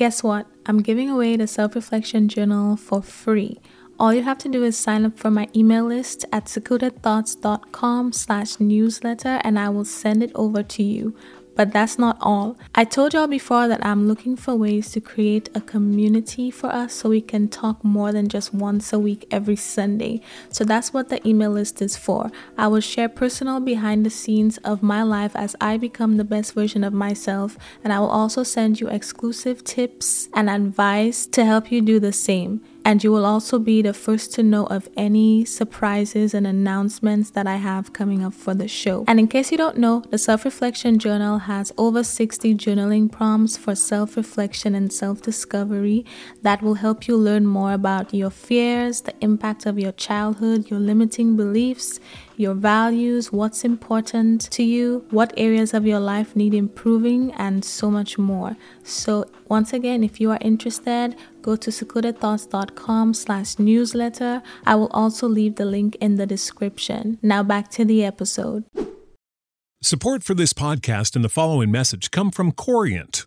Guess what? I'm giving away the self reflection journal for free. All you have to do is sign up for my email list at secludedthoughts.com slash newsletter and I will send it over to you. But that's not all. I told y'all before that I'm looking for ways to create a community for us so we can talk more than just once a week every Sunday. So that's what the email list is for. I will share personal behind the scenes of my life as I become the best version of myself, and I will also send you exclusive tips and advice to help you do the same and you will also be the first to know of any surprises and announcements that I have coming up for the show. And in case you don't know, the Self Reflection Journal has over 60 journaling prompts for self reflection and self discovery that will help you learn more about your fears, the impact of your childhood, your limiting beliefs your values, what's important to you, what areas of your life need improving, and so much more. So once again, if you are interested, go to secludedthoughts.com slash newsletter. I will also leave the link in the description. Now back to the episode. Support for this podcast and the following message come from Corient.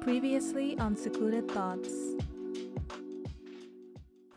Previously on Secluded Thoughts.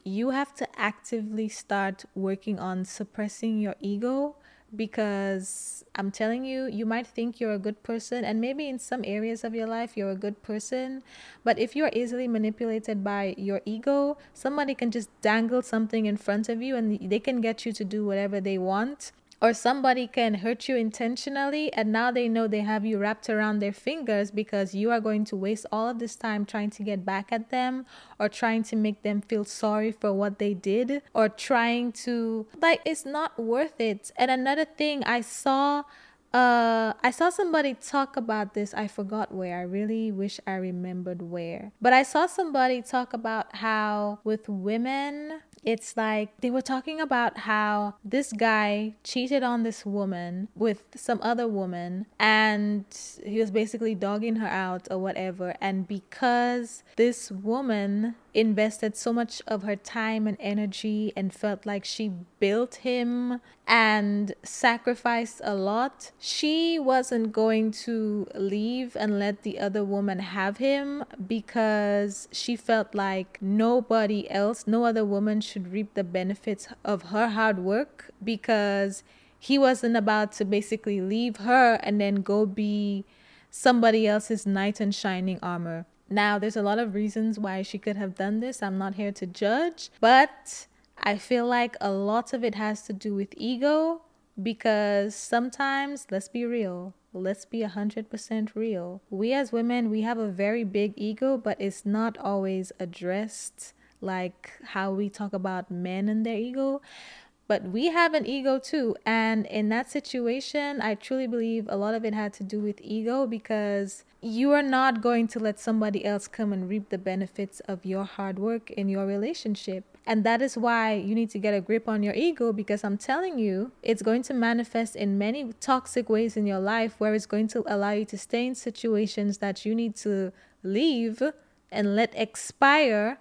You have to actively start working on suppressing your ego because I'm telling you, you might think you're a good person, and maybe in some areas of your life you're a good person, but if you're easily manipulated by your ego, somebody can just dangle something in front of you and they can get you to do whatever they want or somebody can hurt you intentionally and now they know they have you wrapped around their fingers because you are going to waste all of this time trying to get back at them or trying to make them feel sorry for what they did or trying to like it's not worth it and another thing i saw uh, I saw somebody talk about this. I forgot where. I really wish I remembered where. But I saw somebody talk about how with women, it's like they were talking about how this guy cheated on this woman with some other woman and he was basically dogging her out or whatever. And because this woman invested so much of her time and energy and felt like she built him and sacrificed a lot, she wasn't going to leave and let the other woman have him because she felt like nobody else, no other woman should reap the benefits of her hard work because he wasn't about to basically leave her and then go be somebody else's knight in shining armor. Now, there's a lot of reasons why she could have done this. I'm not here to judge, but I feel like a lot of it has to do with ego because sometimes, let's be real, let's be 100% real. We as women, we have a very big ego, but it's not always addressed like how we talk about men and their ego but we have an ego too. And in that situation, I truly believe a lot of it had to do with ego because you are not going to let somebody else come and reap the benefits of your hard work in your relationship. And that is why you need to get a grip on your ego because I'm telling you, it's going to manifest in many toxic ways in your life where it's going to allow you to stay in situations that you need to leave and let expire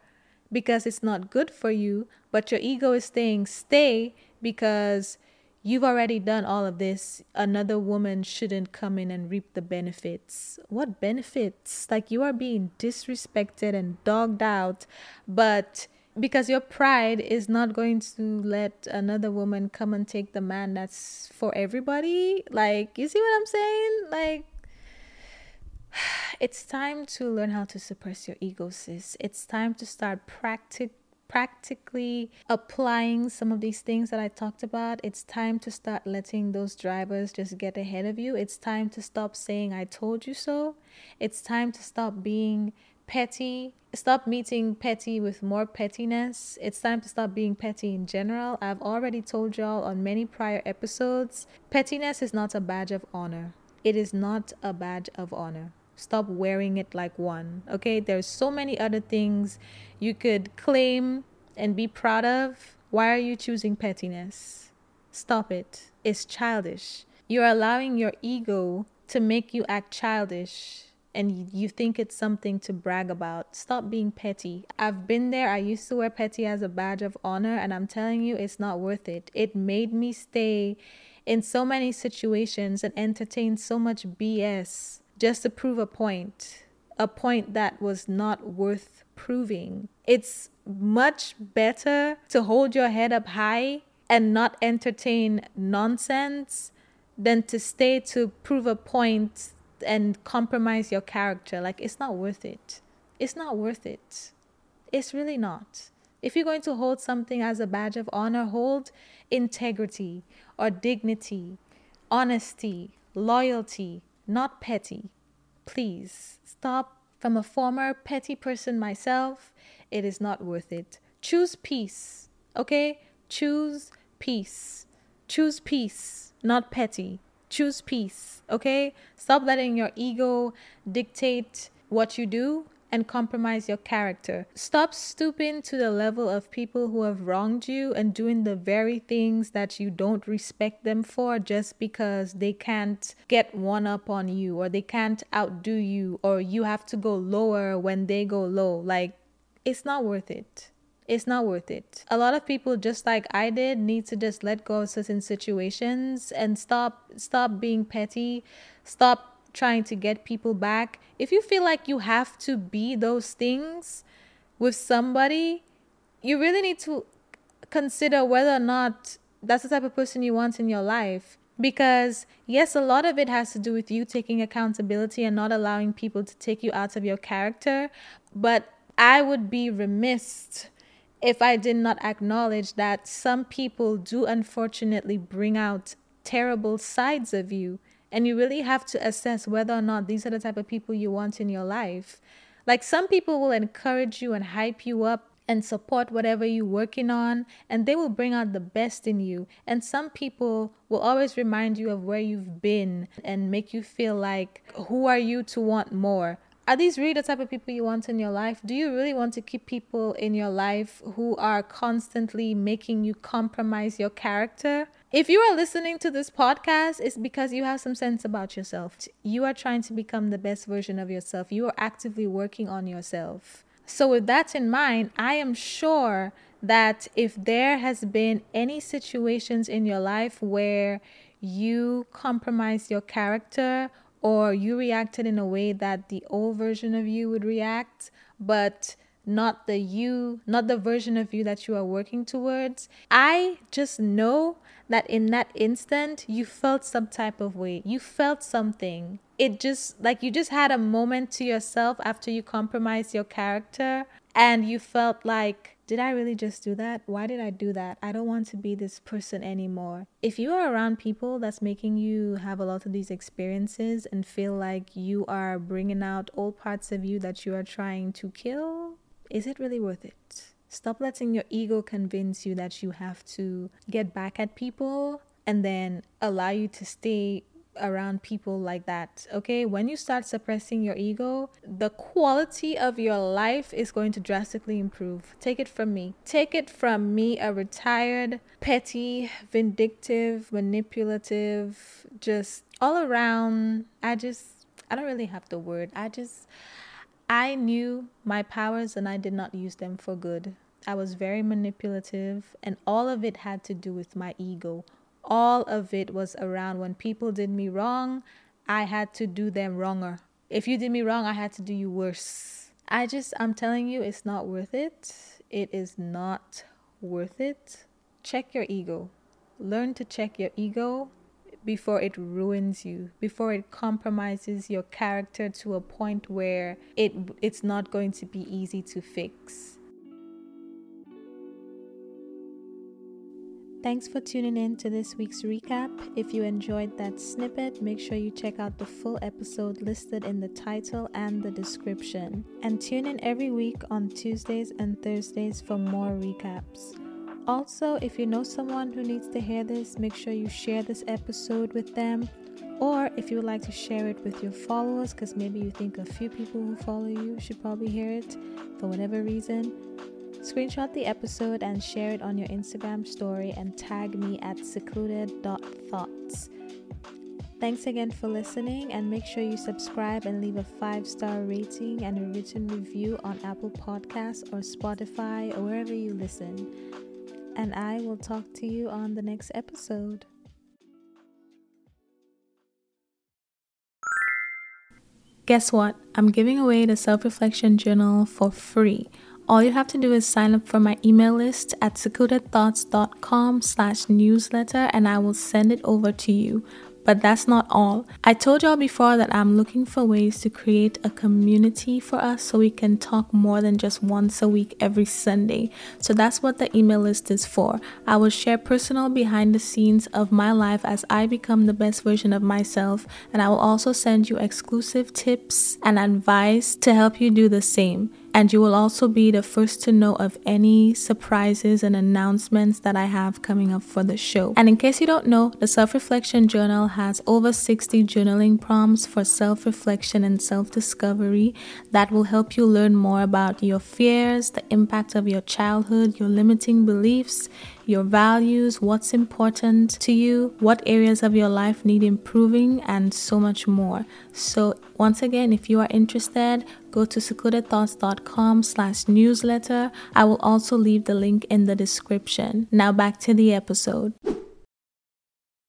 because it's not good for you, but your ego is saying stay because you've already done all of this. Another woman shouldn't come in and reap the benefits. What benefits? Like you are being disrespected and dogged out, but because your pride is not going to let another woman come and take the man that's for everybody. Like, you see what I'm saying? Like, it's time to learn how to suppress your ego, sis. It's time to start practic- practically applying some of these things that I talked about. It's time to start letting those drivers just get ahead of you. It's time to stop saying, I told you so. It's time to stop being petty. Stop meeting petty with more pettiness. It's time to stop being petty in general. I've already told y'all on many prior episodes pettiness is not a badge of honor. It is not a badge of honor. Stop wearing it like one. Okay, there's so many other things you could claim and be proud of. Why are you choosing pettiness? Stop it. It's childish. You're allowing your ego to make you act childish and you think it's something to brag about. Stop being petty. I've been there. I used to wear petty as a badge of honor, and I'm telling you, it's not worth it. It made me stay in so many situations and entertain so much BS just to prove a point, a point that was not worth proving. It's much better to hold your head up high and not entertain nonsense than to stay to prove a point and compromise your character. Like, it's not worth it. It's not worth it. It's really not. If you're going to hold something as a badge of honor, hold integrity or dignity, honesty, loyalty, not petty. Please stop. From a former petty person myself, it is not worth it. Choose peace, okay? Choose peace. Choose peace, not petty. Choose peace, okay? Stop letting your ego dictate what you do and compromise your character. Stop stooping to the level of people who have wronged you and doing the very things that you don't respect them for just because they can't get one up on you or they can't outdo you or you have to go lower when they go low. Like, it's not worth it. It's not worth it. A lot of people just like I did need to just let go of certain situations and stop stop being petty. Stop trying to get people back, if you feel like you have to be those things with somebody, you really need to consider whether or not that's the type of person you want in your life. Because, yes, a lot of it has to do with you taking accountability and not allowing people to take you out of your character. But I would be remiss if I did not acknowledge that some people do unfortunately bring out terrible sides of you and you really have to assess whether or not these are the type of people you want in your life. Like some people will encourage you and hype you up and support whatever you're working on, and they will bring out the best in you. And some people will always remind you of where you've been and make you feel like, who are you to want more? Are these really the type of people you want in your life? Do you really want to keep people in your life who are constantly making you compromise your character? If you are listening to this podcast, it's because you have some sense about yourself. You are trying to become the best version of yourself. You are actively working on yourself. So, with that in mind, I am sure that if there has been any situations in your life where you compromised your character or you reacted in a way that the old version of you would react, but not the you, not the version of you that you are working towards. I just know that in that instant, you felt some type of way. You felt something. It just like you just had a moment to yourself after you compromised your character and you felt like did I really just do that? Why did I do that? I don't want to be this person anymore. If you are around people that's making you have a lot of these experiences and feel like you are bringing out all parts of you that you are trying to kill, is it really worth it? Stop letting your ego convince you that you have to get back at people and then allow you to stay around people like that. Okay, when you start suppressing your ego, the quality of your life is going to drastically improve. Take it from me. Take it from me, a retired, petty, vindictive, manipulative, just all around. I just, I don't really have the word. I just, I knew my powers and I did not use them for good. I was very manipulative, and all of it had to do with my ego. All of it was around when people did me wrong, I had to do them wronger. If you did me wrong, I had to do you worse. I just, I'm telling you, it's not worth it. It is not worth it. Check your ego. Learn to check your ego before it ruins you, before it compromises your character to a point where it it's not going to be easy to fix. Thanks for tuning in to this week's recap. If you enjoyed that snippet, make sure you check out the full episode listed in the title and the description. And tune in every week on Tuesdays and Thursdays for more recaps. Also, if you know someone who needs to hear this, make sure you share this episode with them. Or if you would like to share it with your followers, because maybe you think a few people who follow you should probably hear it for whatever reason, screenshot the episode and share it on your Instagram story and tag me at secluded.thoughts. Thanks again for listening, and make sure you subscribe and leave a five star rating and a written review on Apple Podcasts or Spotify or wherever you listen and I will talk to you on the next episode. Guess what? I'm giving away the self reflection journal for free. All you have to do is sign up for my email list at secludedthoughts.com slash newsletter and I will send it over to you. But that's not all. I told y'all before that I'm looking for ways to create a community for us so we can talk more than just once a week every Sunday. So that's what the email list is for. I will share personal behind the scenes of my life as I become the best version of myself, and I will also send you exclusive tips and advice to help you do the same and you will also be the first to know of any surprises and announcements that I have coming up for the show. And in case you don't know, the Self Reflection Journal has over 60 journaling prompts for self reflection and self discovery that will help you learn more about your fears, the impact of your childhood, your limiting beliefs your values, what's important to you, what areas of your life need improving, and so much more. So once again, if you are interested, go to secludedthoughts.com slash newsletter. I will also leave the link in the description. Now back to the episode.